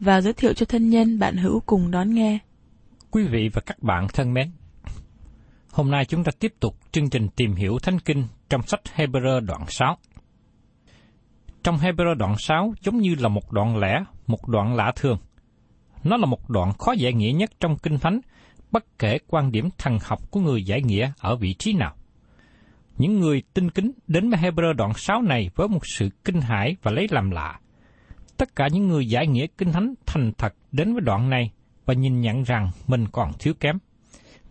và giới thiệu cho thân nhân bạn hữu cùng đón nghe. Quý vị và các bạn thân mến, hôm nay chúng ta tiếp tục chương trình tìm hiểu Thánh Kinh trong sách Hebrew đoạn 6. Trong Hebrew đoạn 6 giống như là một đoạn lẻ, một đoạn lạ thường. Nó là một đoạn khó giải nghĩa nhất trong Kinh Thánh, bất kể quan điểm thần học của người giải nghĩa ở vị trí nào. Những người tinh kính đến với Hebrew đoạn 6 này với một sự kinh hãi và lấy làm lạ. Tất cả những người giải nghĩa Kinh Thánh thành thật đến với đoạn này và nhìn nhận rằng mình còn thiếu kém.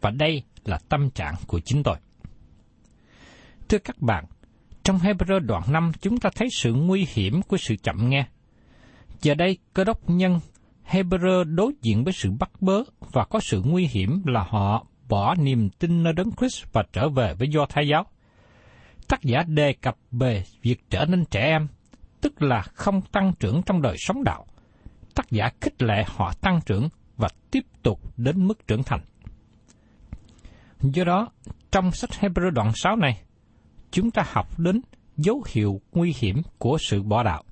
Và đây là tâm trạng của chính tôi. Thưa các bạn, trong Hebrew đoạn 5 chúng ta thấy sự nguy hiểm của sự chậm nghe. Giờ đây, cơ đốc nhân Hebrew đối diện với sự bắt bớ và có sự nguy hiểm là họ bỏ niềm tin nơi đấng Christ và trở về với do thái giáo. Tác giả đề cập về việc trở nên trẻ em, tức là không tăng trưởng trong đời sống đạo. Tác giả khích lệ họ tăng trưởng và tiếp tục đến mức trưởng thành. Do đó, trong sách Hebrew đoạn 6 này, chúng ta học đến dấu hiệu nguy hiểm của sự bỏ đạo.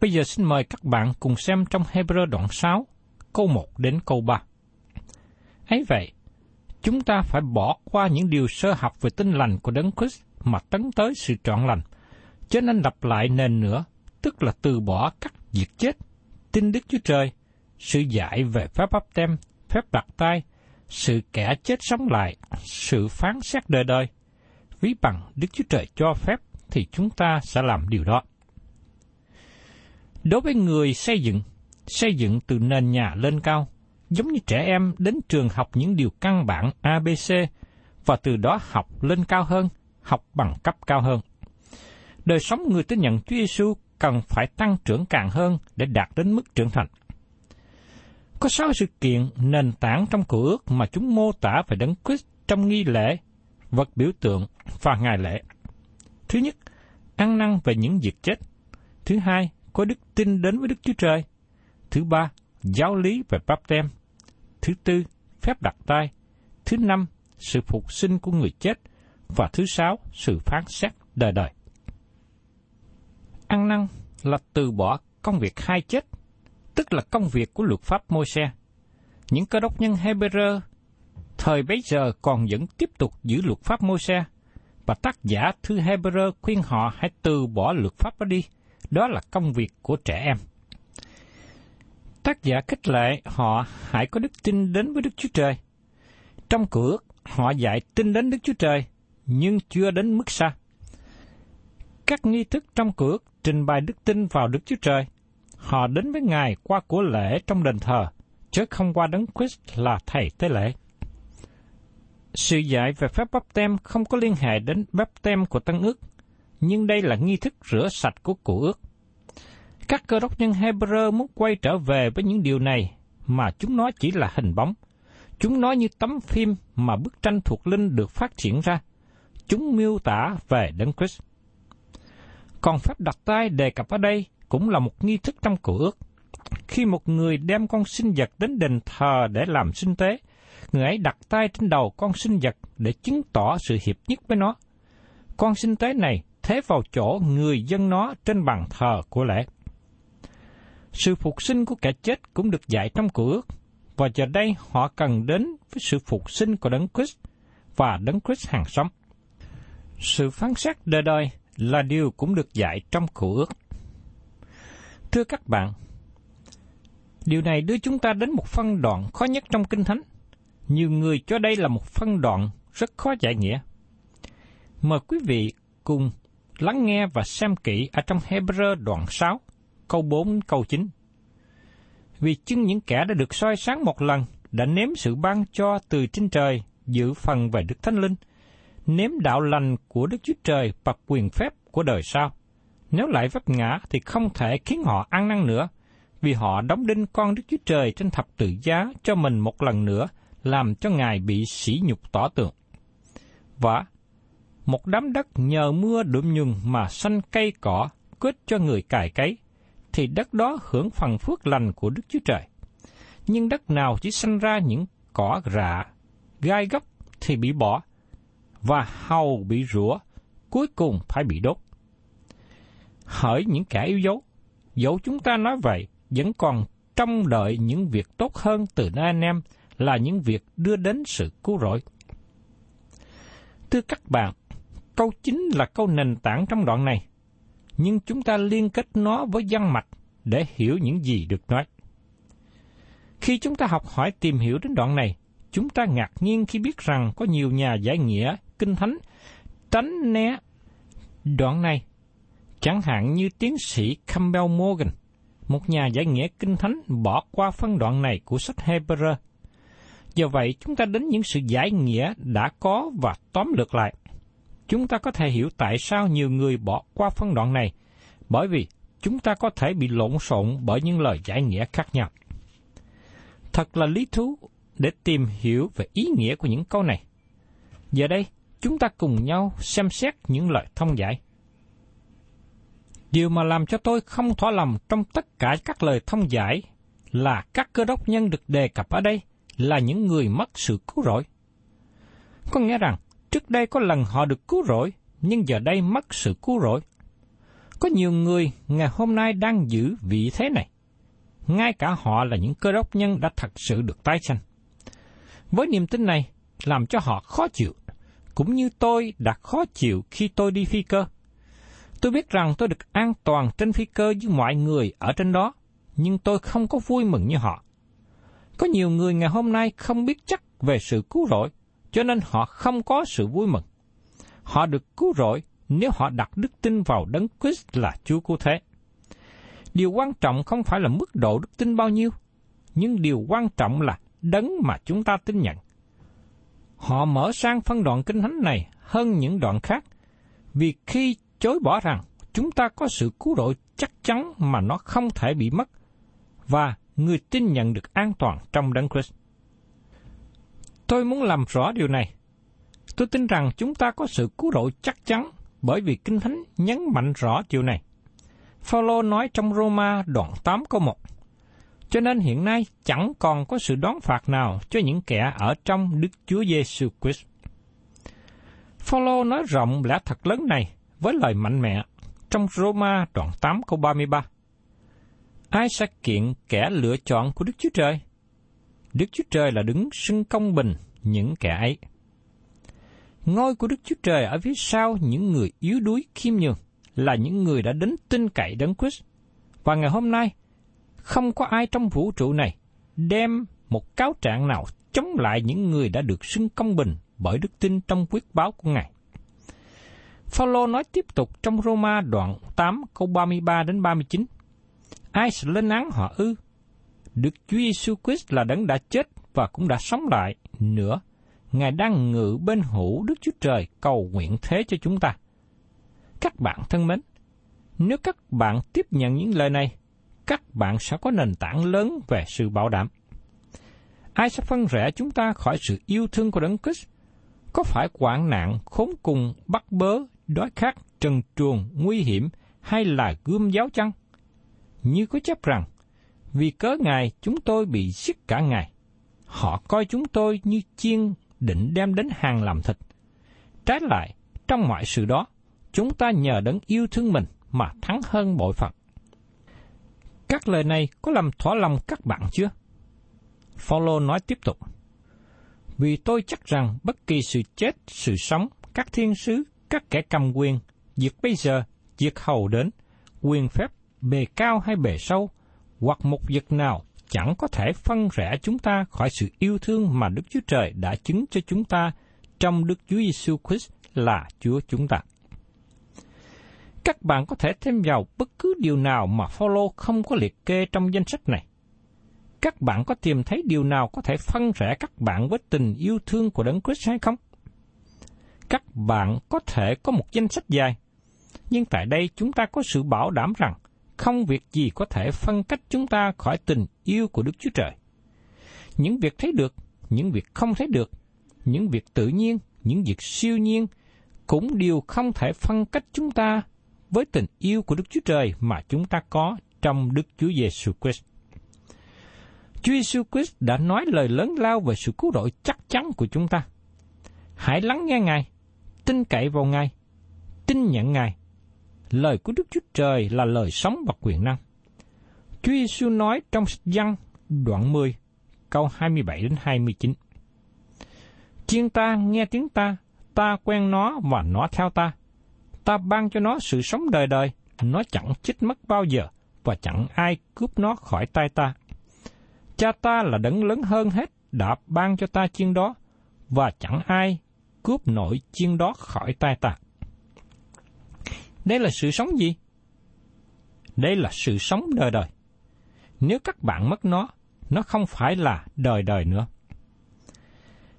Bây giờ xin mời các bạn cùng xem trong Hebrew đoạn 6, câu 1 đến câu 3. ấy vậy, chúng ta phải bỏ qua những điều sơ học về tinh lành của Đấng Christ mà tấn tới sự trọn lành, cho nên lặp lại nền nữa, tức là từ bỏ các việc chết, tin Đức Chúa Trời, sự dạy về phép bắp tem, phép đặt tay, sự kẻ chết sống lại, sự phán xét đời đời. Ví bằng Đức Chúa Trời cho phép thì chúng ta sẽ làm điều đó. Đối với người xây dựng, xây dựng từ nền nhà lên cao, giống như trẻ em đến trường học những điều căn bản ABC và từ đó học lên cao hơn, học bằng cấp cao hơn. Đời sống người tin nhận Chúa Giêsu cần phải tăng trưởng càng hơn để đạt đến mức trưởng thành. Có sáu sự kiện nền tảng trong cựu ước mà chúng mô tả về đấng Christ trong nghi lễ, vật biểu tượng và ngày lễ. Thứ nhất, ăn năn về những việc chết. Thứ hai, có đức tin đến với Đức Chúa Trời. Thứ ba, giáo lý về báp tem. Thứ tư, phép đặt tay. Thứ năm, sự phục sinh của người chết. Và thứ sáu, sự phán xét đời đời. Ăn năn là từ bỏ công việc hai chết, tức là công việc của luật pháp môi xe. Những cơ đốc nhân Hebrew thời bấy giờ còn vẫn tiếp tục giữ luật pháp môi xe, và tác giả thư Hebrew khuyên họ hãy từ bỏ luật pháp đó đi, đó là công việc của trẻ em. Tác giả khích lệ họ hãy có đức tin đến với Đức Chúa Trời. Trong cửa, họ dạy tin đến Đức Chúa Trời, nhưng chưa đến mức xa. Các nghi thức trong cửa trình bày đức tin vào Đức Chúa Trời. Họ đến với Ngài qua của lễ trong đền thờ, chứ không qua đấng Christ là thầy tế lễ. Sự dạy về phép bắp tem không có liên hệ đến bắp tem của Tân ước, nhưng đây là nghi thức rửa sạch của cụ ước. Các cơ đốc nhân Hebrew muốn quay trở về với những điều này mà chúng nói chỉ là hình bóng. Chúng nói như tấm phim mà bức tranh thuộc linh được phát triển ra. Chúng miêu tả về Đấng Christ. Còn phép đặt tay đề cập ở đây cũng là một nghi thức trong cựu ước. Khi một người đem con sinh vật đến đền thờ để làm sinh tế, người ấy đặt tay trên đầu con sinh vật để chứng tỏ sự hiệp nhất với nó. Con sinh tế này thế vào chỗ người dân nó trên bàn thờ của lễ. Sự phục sinh của kẻ chết cũng được dạy trong cựu ước, và giờ đây họ cần đến với sự phục sinh của Đấng Christ và Đấng Christ hàng sống. Sự phán xét đời đời là điều cũng được dạy trong khổ ước. Thưa các bạn, điều này đưa chúng ta đến một phân đoạn khó nhất trong Kinh Thánh. Nhiều người cho đây là một phân đoạn rất khó giải nghĩa. Mời quý vị cùng lắng nghe và xem kỹ ở trong Hebrew đoạn 6, câu 4 câu 9. Vì chưng những kẻ đã được soi sáng một lần, đã nếm sự ban cho từ trên trời, giữ phần về Đức Thánh Linh, nếm đạo lành của Đức Chúa Trời và quyền phép của đời sau. Nếu lại vấp ngã thì không thể khiến họ ăn năn nữa, vì họ đóng đinh con Đức Chúa Trời trên thập tự giá cho mình một lần nữa, làm cho Ngài bị sỉ nhục tỏ tường. Và một đám đất nhờ mưa đượm nhường mà xanh cây cỏ, quyết cho người cài cấy, thì đất đó hưởng phần phước lành của Đức Chúa Trời. Nhưng đất nào chỉ sanh ra những cỏ rạ, gai gốc thì bị bỏ, và hầu bị rủa, cuối cùng phải bị đốt. Hỡi những kẻ yêu dấu, dẫu chúng ta nói vậy, vẫn còn trông đợi những việc tốt hơn từ nơi anh em là những việc đưa đến sự cứu rỗi. Thưa các bạn, câu chính là câu nền tảng trong đoạn này, nhưng chúng ta liên kết nó với văn mạch để hiểu những gì được nói. Khi chúng ta học hỏi tìm hiểu đến đoạn này, chúng ta ngạc nhiên khi biết rằng có nhiều nhà giải nghĩa kinh thánh tránh né đoạn này. Chẳng hạn như tiến sĩ Campbell Morgan, một nhà giải nghĩa kinh thánh bỏ qua phân đoạn này của sách Hebrew. Do vậy, chúng ta đến những sự giải nghĩa đã có và tóm lược lại. Chúng ta có thể hiểu tại sao nhiều người bỏ qua phân đoạn này, bởi vì chúng ta có thể bị lộn xộn bởi những lời giải nghĩa khác nhau. Thật là lý thú để tìm hiểu về ý nghĩa của những câu này. Giờ đây, chúng ta cùng nhau xem xét những lời thông giải. Điều mà làm cho tôi không thỏa lòng trong tất cả các lời thông giải là các cơ đốc nhân được đề cập ở đây là những người mất sự cứu rỗi. Có nghĩa rằng, trước đây có lần họ được cứu rỗi, nhưng giờ đây mất sự cứu rỗi. Có nhiều người ngày hôm nay đang giữ vị thế này. Ngay cả họ là những cơ đốc nhân đã thật sự được tái sanh. Với niềm tin này, làm cho họ khó chịu, cũng như tôi đã khó chịu khi tôi đi phi cơ. Tôi biết rằng tôi được an toàn trên phi cơ với mọi người ở trên đó, nhưng tôi không có vui mừng như họ. Có nhiều người ngày hôm nay không biết chắc về sự cứu rỗi, cho nên họ không có sự vui mừng. Họ được cứu rỗi nếu họ đặt đức tin vào Đấng Christ là Chúa Cứu Thế. Điều quan trọng không phải là mức độ đức tin bao nhiêu, nhưng điều quan trọng là đấng mà chúng ta tin nhận. Họ mở sang phân đoạn kinh thánh này hơn những đoạn khác, vì khi chối bỏ rằng chúng ta có sự cứu độ chắc chắn mà nó không thể bị mất, và người tin nhận được an toàn trong đấng Christ. Tôi muốn làm rõ điều này. Tôi tin rằng chúng ta có sự cứu độ chắc chắn bởi vì Kinh Thánh nhấn mạnh rõ điều này. Phaolô nói trong Roma đoạn 8 câu 1. Cho nên hiện nay chẳng còn có sự đón phạt nào cho những kẻ ở trong Đức Chúa Giêsu Christ. Phaolô nói rộng lẽ thật lớn này với lời mạnh mẽ trong Roma đoạn 8 câu 33. Ai sẽ kiện kẻ lựa chọn của Đức Chúa Trời? Đức Chúa Trời là đứng xưng công bình những kẻ ấy. Ngôi của Đức Chúa Trời ở phía sau những người yếu đuối khiêm nhường là những người đã đến tin cậy đấng Christ. Và ngày hôm nay, không có ai trong vũ trụ này đem một cáo trạng nào chống lại những người đã được xưng công bình bởi đức tin trong quyết báo của Ngài. Phaolô nói tiếp tục trong Roma đoạn 8 câu 33 đến 39. Ai sẽ lên án họ ư? Đức Chúa Giêsu Christ là đấng đã chết và cũng đã sống lại nữa. Ngài đang ngự bên hữu Đức Chúa Trời cầu nguyện thế cho chúng ta. Các bạn thân mến, Nếu các bạn tiếp nhận những lời này, các bạn sẽ có nền tảng lớn về sự bảo đảm. Ai sẽ phân rẽ chúng ta khỏi sự yêu thương của Đấng Christ? Có phải quản nạn, khốn cùng, bắt bớ, đói khát, trần truồng, nguy hiểm hay là gươm giáo chăng? Như có chấp rằng, vì cớ Ngài chúng tôi bị giết cả ngày. Họ coi chúng tôi như chiên định đem đến hàng làm thịt. Trái lại, trong mọi sự đó, chúng ta nhờ đấng yêu thương mình mà thắng hơn bội phận. Các lời này có làm thỏa lòng các bạn chưa? Phaolô nói tiếp tục. Vì tôi chắc rằng bất kỳ sự chết, sự sống, các thiên sứ, các kẻ cầm quyền, việc bây giờ, việc hầu đến, quyền phép, bề cao hay bề sâu, hoặc một việc nào chẳng có thể phân rẽ chúng ta khỏi sự yêu thương mà Đức Chúa Trời đã chứng cho chúng ta trong Đức Chúa Giêsu Christ là Chúa chúng ta. Các bạn có thể thêm vào bất cứ điều nào mà Phaolô không có liệt kê trong danh sách này. Các bạn có tìm thấy điều nào có thể phân rẽ các bạn với tình yêu thương của Đấng Christ hay không? Các bạn có thể có một danh sách dài, nhưng tại đây chúng ta có sự bảo đảm rằng không việc gì có thể phân cách chúng ta khỏi tình yêu của Đức Chúa Trời. Những việc thấy được, những việc không thấy được, những việc tự nhiên, những việc siêu nhiên cũng đều không thể phân cách chúng ta với tình yêu của Đức Chúa Trời mà chúng ta có trong Đức Chúa Giêsu Christ. Chúa Giêsu Christ đã nói lời lớn lao về sự cứu rỗi chắc chắn của chúng ta. Hãy lắng nghe Ngài, tin cậy vào Ngài, tin nhận Ngài. Lời của Đức Chúa Trời là lời sống và quyền năng. Chúa Giêsu nói trong Giăng đoạn 10, câu 27 đến 29. Chiên ta nghe tiếng ta, ta quen nó và nó theo ta ta ban cho nó sự sống đời đời, nó chẳng chết mất bao giờ, và chẳng ai cướp nó khỏi tay ta. Cha ta là đấng lớn hơn hết, đã ban cho ta chiên đó, và chẳng ai cướp nổi chiên đó khỏi tay ta. Đây là sự sống gì? Đây là sự sống đời đời. Nếu các bạn mất nó, nó không phải là đời đời nữa.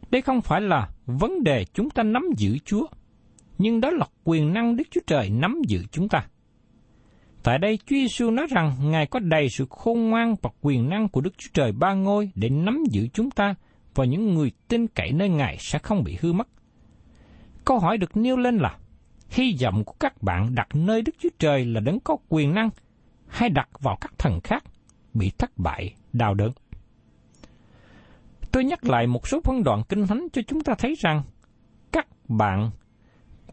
Đây không phải là vấn đề chúng ta nắm giữ Chúa, nhưng đó là quyền năng Đức Chúa Trời nắm giữ chúng ta. Tại đây Chúa Giêsu nói rằng Ngài có đầy sự khôn ngoan và quyền năng của Đức Chúa Trời ba ngôi để nắm giữ chúng ta và những người tin cậy nơi Ngài sẽ không bị hư mất. Câu hỏi được nêu lên là, hy vọng của các bạn đặt nơi Đức Chúa Trời là đấng có quyền năng hay đặt vào các thần khác bị thất bại, đau đớn. Tôi nhắc lại một số phân đoạn kinh thánh cho chúng ta thấy rằng các bạn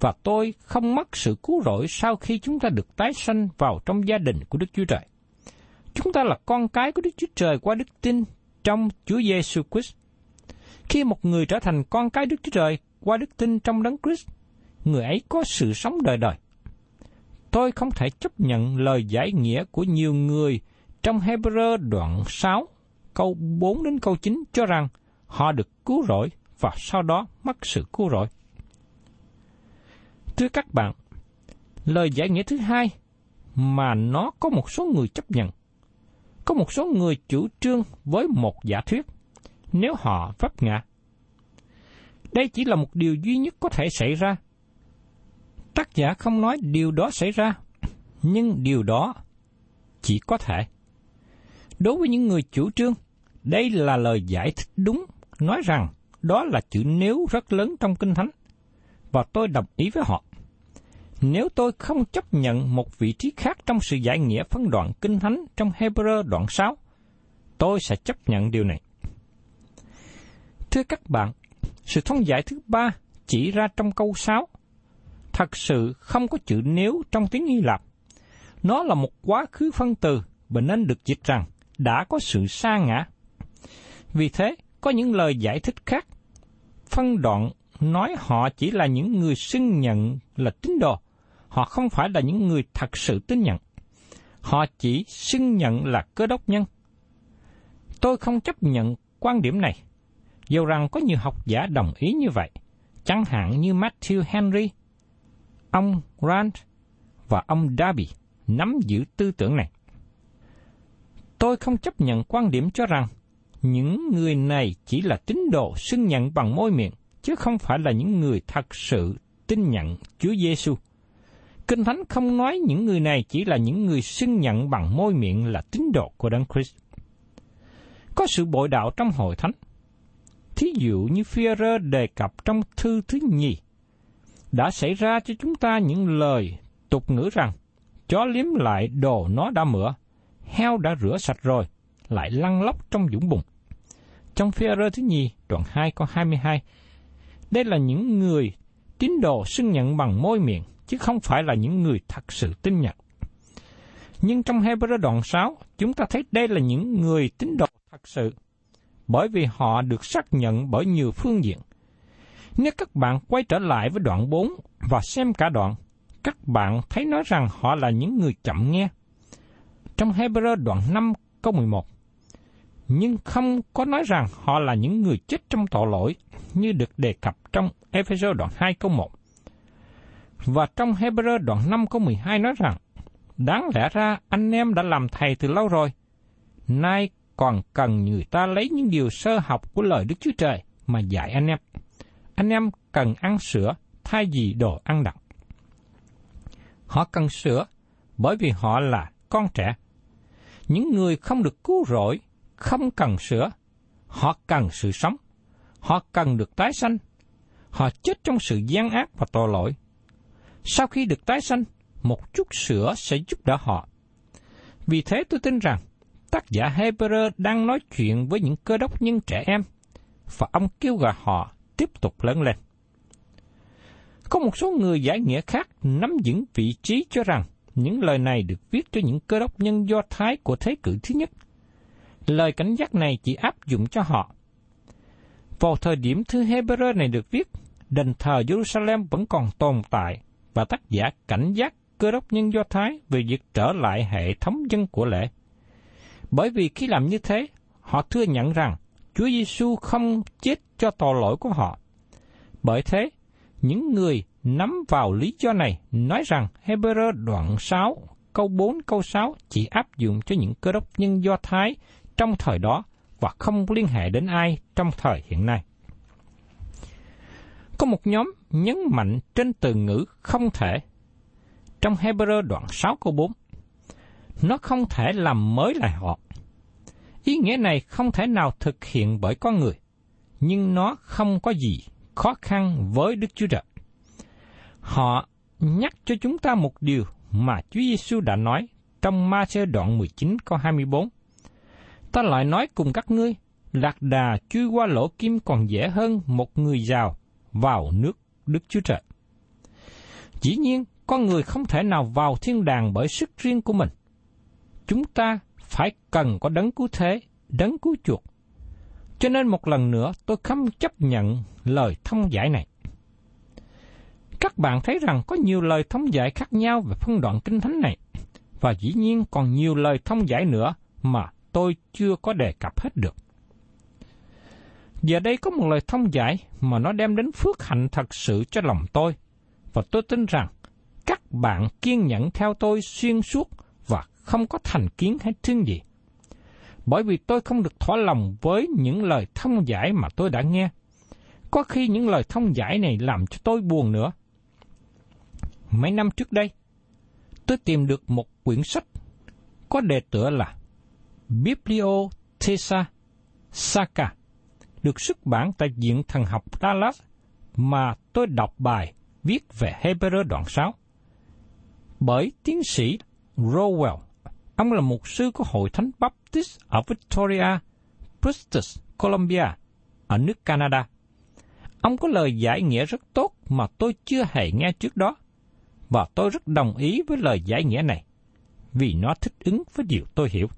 và tôi không mất sự cứu rỗi sau khi chúng ta được tái sanh vào trong gia đình của Đức Chúa Trời. Chúng ta là con cái của Đức Chúa Trời qua đức tin trong Chúa Giêsu Christ. Khi một người trở thành con cái Đức Chúa Trời qua đức tin trong Đấng Christ, người ấy có sự sống đời đời. Tôi không thể chấp nhận lời giải nghĩa của nhiều người trong Hebrew đoạn 6, câu 4 đến câu 9 cho rằng họ được cứu rỗi và sau đó mất sự cứu rỗi. Thưa các bạn, lời giải nghĩa thứ hai mà nó có một số người chấp nhận. Có một số người chủ trương với một giả thuyết nếu họ vấp ngã. Đây chỉ là một điều duy nhất có thể xảy ra. Tác giả không nói điều đó xảy ra, nhưng điều đó chỉ có thể. Đối với những người chủ trương, đây là lời giải thích đúng, nói rằng đó là chữ nếu rất lớn trong Kinh Thánh và tôi đồng ý với họ. Nếu tôi không chấp nhận một vị trí khác trong sự giải nghĩa phân đoạn kinh thánh trong Hebrew đoạn 6, tôi sẽ chấp nhận điều này. Thưa các bạn, sự thông giải thứ ba chỉ ra trong câu 6. Thật sự không có chữ nếu trong tiếng Hy Lạp. Nó là một quá khứ phân từ và nên được dịch rằng đã có sự sa ngã. Vì thế, có những lời giải thích khác. Phân đoạn nói họ chỉ là những người xưng nhận là tín đồ. Họ không phải là những người thật sự tin nhận. Họ chỉ xưng nhận là cơ đốc nhân. Tôi không chấp nhận quan điểm này, dù rằng có nhiều học giả đồng ý như vậy, chẳng hạn như Matthew Henry, ông Grant và ông Darby nắm giữ tư tưởng này. Tôi không chấp nhận quan điểm cho rằng những người này chỉ là tín đồ xưng nhận bằng môi miệng chứ không phải là những người thật sự tin nhận Chúa Giêsu. Kinh Thánh không nói những người này chỉ là những người xưng nhận bằng môi miệng là tín đồ của Đấng Christ. Có sự bội đạo trong hội thánh. Thí dụ như phi đề cập trong thư thứ nhì, đã xảy ra cho chúng ta những lời tục ngữ rằng chó liếm lại đồ nó đã mửa, heo đã rửa sạch rồi, lại lăn lóc trong dũng bùn. Trong phi thứ nhì, đoạn 2 có 22, đây là những người tín đồ xưng nhận bằng môi miệng, chứ không phải là những người thật sự tin nhận. Nhưng trong Hebrew đoạn 6, chúng ta thấy đây là những người tín đồ thật sự, bởi vì họ được xác nhận bởi nhiều phương diện. Nếu các bạn quay trở lại với đoạn 4 và xem cả đoạn, các bạn thấy nói rằng họ là những người chậm nghe. Trong Hebrew đoạn 5 câu 11, nhưng không có nói rằng họ là những người chết trong tội lỗi như được đề cập trong Ephesos đoạn 2 câu 1. Và trong Hebrew đoạn 5 câu 12 nói rằng, đáng lẽ ra anh em đã làm thầy từ lâu rồi, nay còn cần người ta lấy những điều sơ học của lời Đức Chúa Trời mà dạy anh em. Anh em cần ăn sữa thay vì đồ ăn đặc. Họ cần sữa bởi vì họ là con trẻ. Những người không được cứu rỗi không cần sữa, họ cần sự sống. Họ cần được tái sanh. Họ chết trong sự gian ác và tội lỗi. Sau khi được tái sanh, một chút sữa sẽ giúp đỡ họ. Vì thế tôi tin rằng tác giả Hebrew đang nói chuyện với những cơ đốc nhân trẻ em, và ông kêu gọi họ tiếp tục lớn lên. Có một số người giải nghĩa khác nắm vững vị trí cho rằng những lời này được viết cho những cơ đốc nhân Do Thái của thế kỷ thứ nhất. Lời cảnh giác này chỉ áp dụng cho họ. Vào thời điểm thư Hebrew này được viết, đền thờ Jerusalem vẫn còn tồn tại và tác giả cảnh giác cơ đốc nhân Do Thái về việc trở lại hệ thống dân của lễ. Bởi vì khi làm như thế, họ thừa nhận rằng Chúa Giêsu không chết cho tội lỗi của họ. Bởi thế, những người nắm vào lý do này nói rằng Hebrew đoạn 6, câu 4, câu 6 chỉ áp dụng cho những cơ đốc nhân Do Thái trong thời đó và không liên hệ đến ai trong thời hiện nay. Có một nhóm nhấn mạnh trên từ ngữ không thể. Trong Hebrew đoạn 6 câu 4, nó không thể làm mới lại họ. Ý nghĩa này không thể nào thực hiện bởi con người, nhưng nó không có gì khó khăn với Đức Chúa Trời. Họ nhắc cho chúng ta một điều mà Chúa Giêsu đã nói trong Ma-sơ đoạn 19 câu 24. Ta lại nói cùng các ngươi, lạc đà chui qua lỗ kim còn dễ hơn một người giàu vào nước Đức Chúa Trời. Dĩ nhiên, con người không thể nào vào thiên đàng bởi sức riêng của mình. Chúng ta phải cần có đấng cứu thế, đấng cứu chuộc. Cho nên một lần nữa tôi không chấp nhận lời thông giải này. Các bạn thấy rằng có nhiều lời thông giải khác nhau về phân đoạn kinh thánh này, và dĩ nhiên còn nhiều lời thông giải nữa mà tôi chưa có đề cập hết được. Giờ đây có một lời thông giải mà nó đem đến phước hạnh thật sự cho lòng tôi, và tôi tin rằng các bạn kiên nhẫn theo tôi xuyên suốt và không có thành kiến hay thương gì. Bởi vì tôi không được thỏa lòng với những lời thông giải mà tôi đã nghe. Có khi những lời thông giải này làm cho tôi buồn nữa. Mấy năm trước đây, tôi tìm được một quyển sách có đề tựa là Bibliotheca Saka, được xuất bản tại Viện Thần học Dallas mà tôi đọc bài viết về Hebrew đoạn 6. Bởi tiến sĩ Rowell, ông là mục sư của Hội Thánh Baptist ở Victoria, British Columbia, ở nước Canada. Ông có lời giải nghĩa rất tốt mà tôi chưa hề nghe trước đó, và tôi rất đồng ý với lời giải nghĩa này, vì nó thích ứng với điều tôi hiểu.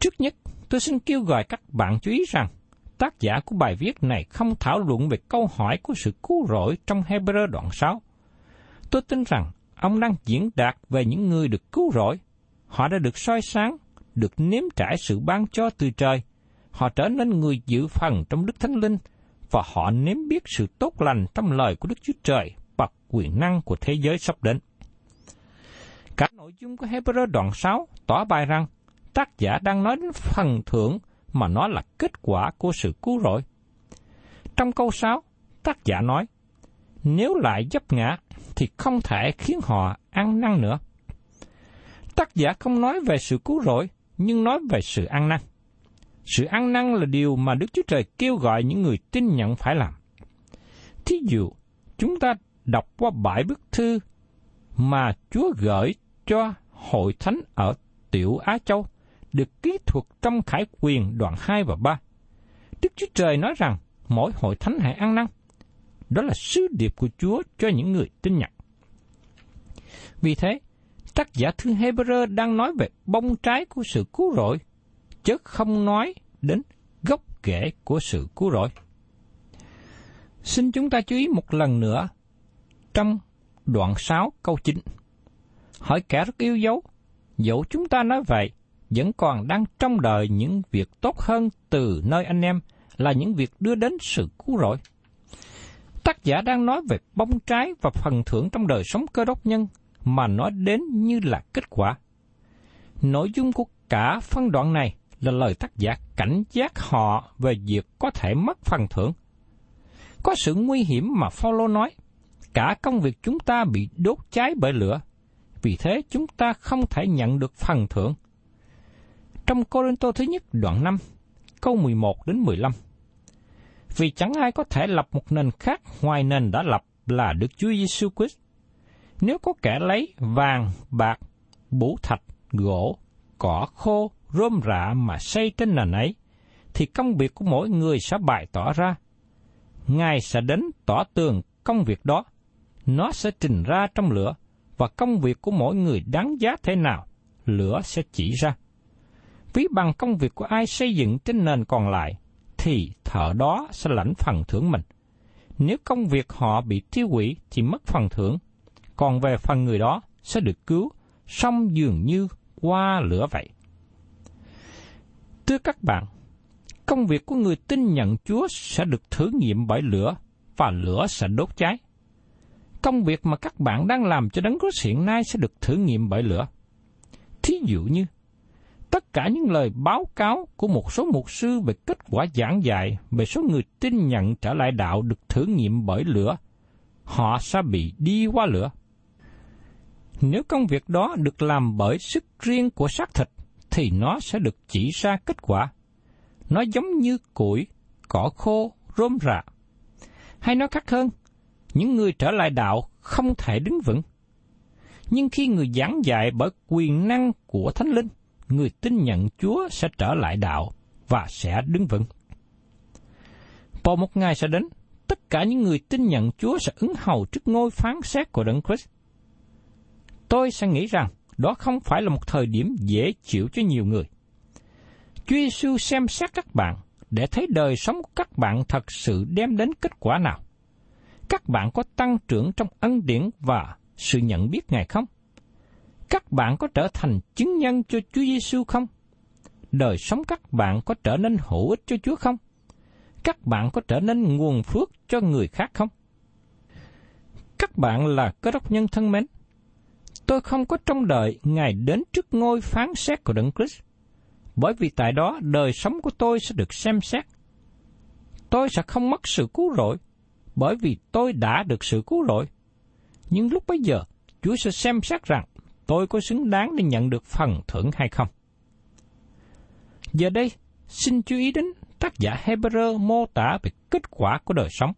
Trước nhất, tôi xin kêu gọi các bạn chú ý rằng, tác giả của bài viết này không thảo luận về câu hỏi của sự cứu rỗi trong Hebrew đoạn 6. Tôi tin rằng ông đang diễn đạt về những người được cứu rỗi. Họ đã được soi sáng, được nếm trải sự ban cho từ trời. Họ trở nên người dự phần trong Đức Thánh Linh, và họ nếm biết sự tốt lành trong lời của Đức Chúa Trời và quyền năng của thế giới sắp đến. Cả nội dung của Hebrew đoạn 6 tỏ bài rằng tác giả đang nói đến phần thưởng mà nó là kết quả của sự cứu rỗi. Trong câu 6, tác giả nói, nếu lại dấp ngã, thì không thể khiến họ ăn năn nữa. Tác giả không nói về sự cứu rỗi, nhưng nói về sự ăn năn. Sự ăn năn là điều mà Đức Chúa Trời kêu gọi những người tin nhận phải làm. Thí dụ, chúng ta đọc qua bảy bức thư mà Chúa gửi cho hội thánh ở Tiểu Á Châu, được ký thuật trong Khải Quyền đoạn 2 và 3. Đức Chúa Trời nói rằng mỗi hội thánh hãy ăn năn. Đó là sứ điệp của Chúa cho những người tin nhận. Vì thế, tác giả thư Hebrew đang nói về bông trái của sự cứu rỗi, chứ không nói đến gốc rễ của sự cứu rỗi. Xin chúng ta chú ý một lần nữa trong đoạn 6 câu 9. Hỏi kẻ rất yêu dấu, dẫu chúng ta nói vậy, vẫn còn đang trong đời những việc tốt hơn từ nơi anh em là những việc đưa đến sự cứu rỗi. Tác giả đang nói về bông trái và phần thưởng trong đời sống cơ đốc nhân mà nói đến như là kết quả. Nội dung của cả phân đoạn này là lời tác giả cảnh giác họ về việc có thể mất phần thưởng. Có sự nguy hiểm mà Phaolô nói, cả công việc chúng ta bị đốt cháy bởi lửa, vì thế chúng ta không thể nhận được phần thưởng. Trong Corinto thứ nhất đoạn 5, câu 11 đến 15. Vì chẳng ai có thể lập một nền khác ngoài nền đã lập là Đức Chúa Giêsu Christ. Nếu có kẻ lấy vàng, bạc, bủ thạch, gỗ, cỏ khô, rơm rạ mà xây trên nền ấy, thì công việc của mỗi người sẽ bày tỏ ra. Ngài sẽ đến tỏ tường công việc đó. Nó sẽ trình ra trong lửa, và công việc của mỗi người đáng giá thế nào, lửa sẽ chỉ ra. Ví bằng công việc của ai xây dựng trên nền còn lại, thì thợ đó sẽ lãnh phần thưởng mình. Nếu công việc họ bị tiêu hủy thì mất phần thưởng, còn về phần người đó sẽ được cứu, song dường như qua lửa vậy. Thưa các bạn, công việc của người tin nhận Chúa sẽ được thử nghiệm bởi lửa và lửa sẽ đốt cháy. Công việc mà các bạn đang làm cho đấng Christ hiện nay sẽ được thử nghiệm bởi lửa. Thí dụ như, tất cả những lời báo cáo của một số mục sư về kết quả giảng dạy về số người tin nhận trở lại đạo được thử nghiệm bởi lửa, họ sẽ bị đi qua lửa. Nếu công việc đó được làm bởi sức riêng của xác thịt, thì nó sẽ được chỉ ra kết quả. Nó giống như củi, cỏ khô, rôm rạ. Hay nói khác hơn, những người trở lại đạo không thể đứng vững. Nhưng khi người giảng dạy bởi quyền năng của Thánh Linh, người tin nhận Chúa sẽ trở lại đạo và sẽ đứng vững. Vào một ngày sẽ đến, tất cả những người tin nhận Chúa sẽ ứng hầu trước ngôi phán xét của Đấng Christ. Tôi sẽ nghĩ rằng đó không phải là một thời điểm dễ chịu cho nhiều người. Chúa Giêsu xem xét các bạn để thấy đời sống của các bạn thật sự đem đến kết quả nào. Các bạn có tăng trưởng trong ân điển và sự nhận biết Ngài không? Các bạn có trở thành chứng nhân cho Chúa Giêsu không? Đời sống các bạn có trở nên hữu ích cho Chúa không? Các bạn có trở nên nguồn phước cho người khác không? Các bạn là cơ đốc nhân thân mến. Tôi không có trông đợi Ngài đến trước ngôi phán xét của Đấng Christ, bởi vì tại đó đời sống của tôi sẽ được xem xét. Tôi sẽ không mất sự cứu rỗi, bởi vì tôi đã được sự cứu rỗi. Nhưng lúc bấy giờ, Chúa sẽ xem xét rằng tôi có xứng đáng để nhận được phần thưởng hay không. Giờ đây, xin chú ý đến tác giả Hebrew mô tả về kết quả của đời sống.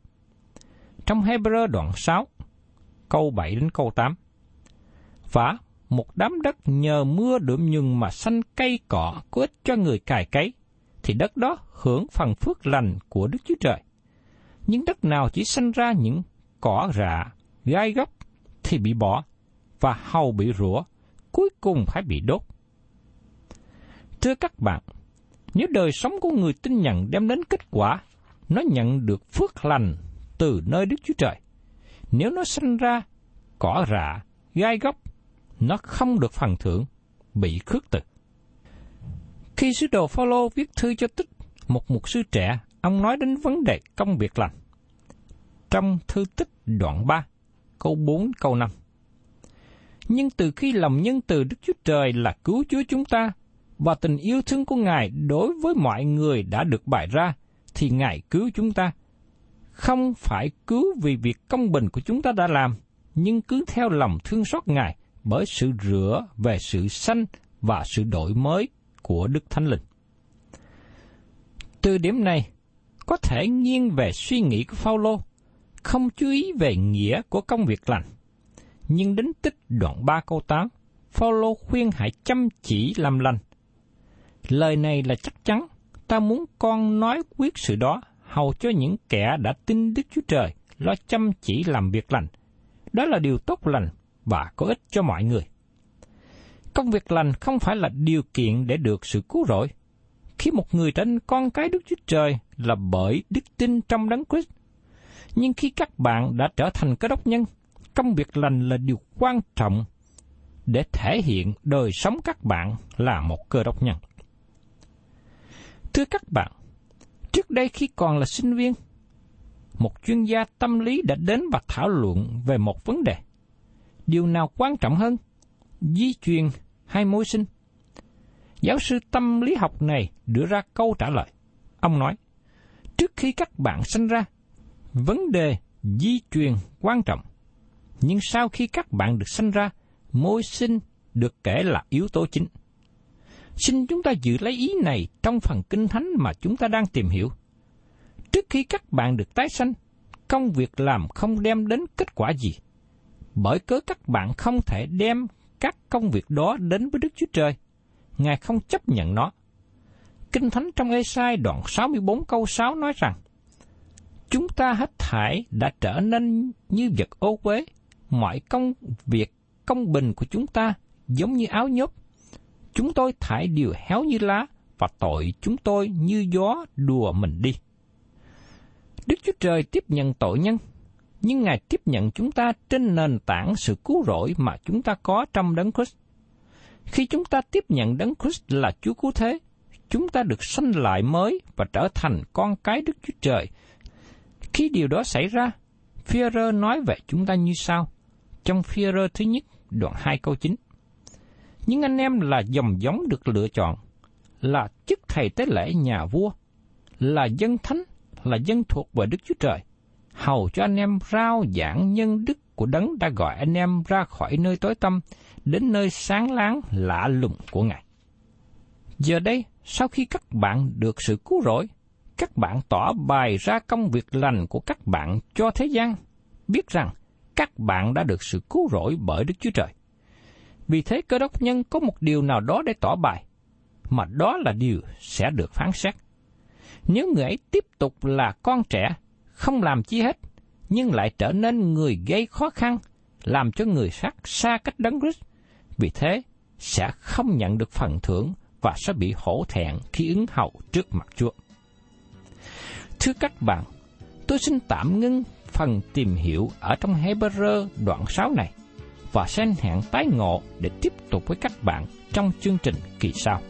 Trong Hebrew đoạn 6, câu 7 đến câu 8. Và một đám đất nhờ mưa đượm nhừng mà xanh cây cỏ có ích cho người cài cấy, thì đất đó hưởng phần phước lành của Đức Chúa Trời. Những đất nào chỉ sanh ra những cỏ rạ, gai góc, thì bị bỏ, và hầu bị rủa, cuối cùng phải bị đốt. Thưa các bạn, nếu đời sống của người tin nhận đem đến kết quả, nó nhận được phước lành từ nơi Đức Chúa Trời. Nếu nó sinh ra cỏ rạ, gai góc, nó không được phần thưởng, bị khước từ. Khi sứ đồ Phaolô viết thư cho Tích, một mục sư trẻ, ông nói đến vấn đề công việc lành. Trong thư Tích đoạn 3, câu 4 câu 5. Nhưng từ khi lòng nhân từ Đức Chúa Trời là cứu Chúa chúng ta, và tình yêu thương của Ngài đối với mọi người đã được bày ra, thì Ngài cứu chúng ta. Không phải cứu vì việc công bình của chúng ta đã làm, nhưng cứ theo lòng thương xót Ngài bởi sự rửa về sự sanh và sự đổi mới của Đức Thánh Linh. Từ điểm này, có thể nghiêng về suy nghĩ của Phaolô, không chú ý về nghĩa của công việc lành. Nhưng đến tích đoạn 3 câu 8, Phaolô khuyên hãy chăm chỉ làm lành. Lời này là chắc chắn, ta muốn con nói quyết sự đó, hầu cho những kẻ đã tin Đức Chúa Trời lo chăm chỉ làm việc lành. Đó là điều tốt lành và có ích cho mọi người. Công việc lành không phải là điều kiện để được sự cứu rỗi. Khi một người trở nên con cái Đức Chúa Trời là bởi đức tin trong Đấng Christ. Nhưng khi các bạn đã trở thành cơ đốc nhân, công việc lành là điều quan trọng để thể hiện đời sống các bạn là một cơ đốc nhân. Thưa các bạn, trước đây khi còn là sinh viên, một chuyên gia tâm lý đã đến và thảo luận về một vấn đề. Điều nào quan trọng hơn, di truyền hay môi sinh? Giáo sư tâm lý học này đưa ra câu trả lời. Ông nói, trước khi các bạn sinh ra, vấn đề di truyền quan trọng. Nhưng sau khi các bạn được sinh ra, môi sinh được kể là yếu tố chính. Xin chúng ta giữ lấy ý này trong phần kinh thánh mà chúng ta đang tìm hiểu. Trước khi các bạn được tái sanh, công việc làm không đem đến kết quả gì. Bởi cớ các bạn không thể đem các công việc đó đến với Đức Chúa Trời. Ngài không chấp nhận nó. Kinh Thánh trong Ê-sai đoạn 64 câu 6 nói rằng, Chúng ta hết thải đã trở nên như vật ô quế mọi công việc công bình của chúng ta giống như áo nhốt. Chúng tôi thải điều héo như lá, và tội chúng tôi như gió đùa mình đi. Đức Chúa Trời tiếp nhận tội nhân, nhưng Ngài tiếp nhận chúng ta trên nền tảng sự cứu rỗi mà chúng ta có trong Đấng Christ. Khi chúng ta tiếp nhận Đấng Christ là Chúa cứu thế, chúng ta được sanh lại mới và trở thành con cái Đức Chúa Trời. Khi điều đó xảy ra, Führer nói về chúng ta như sau, trong Führer thứ nhất, đoạn 2 câu 9. Những anh em là dòng giống được lựa chọn, là chức thầy tế lễ nhà vua, là dân thánh, là dân thuộc về Đức Chúa Trời, hầu cho anh em rao giảng nhân đức của đấng đã gọi anh em ra khỏi nơi tối tăm đến nơi sáng láng lạ lùng của Ngài. Giờ đây, sau khi các bạn được sự cứu rỗi, các bạn tỏ bài ra công việc lành của các bạn cho thế gian, biết rằng các bạn đã được sự cứu rỗi bởi Đức Chúa Trời. Vì thế cơ đốc nhân có một điều nào đó để tỏ bài, mà đó là điều sẽ được phán xét. Nếu người ấy tiếp tục là con trẻ, không làm chi hết, nhưng lại trở nên người gây khó khăn, làm cho người khác xa cách đấng Christ, vì thế sẽ không nhận được phần thưởng và sẽ bị hổ thẹn khi ứng hậu trước mặt Chúa. Thưa các bạn, tôi xin tạm ngưng phần tìm hiểu ở trong Hebrew đoạn 6 này, và xin hẹn tái ngộ để tiếp tục với các bạn trong chương trình kỳ sau.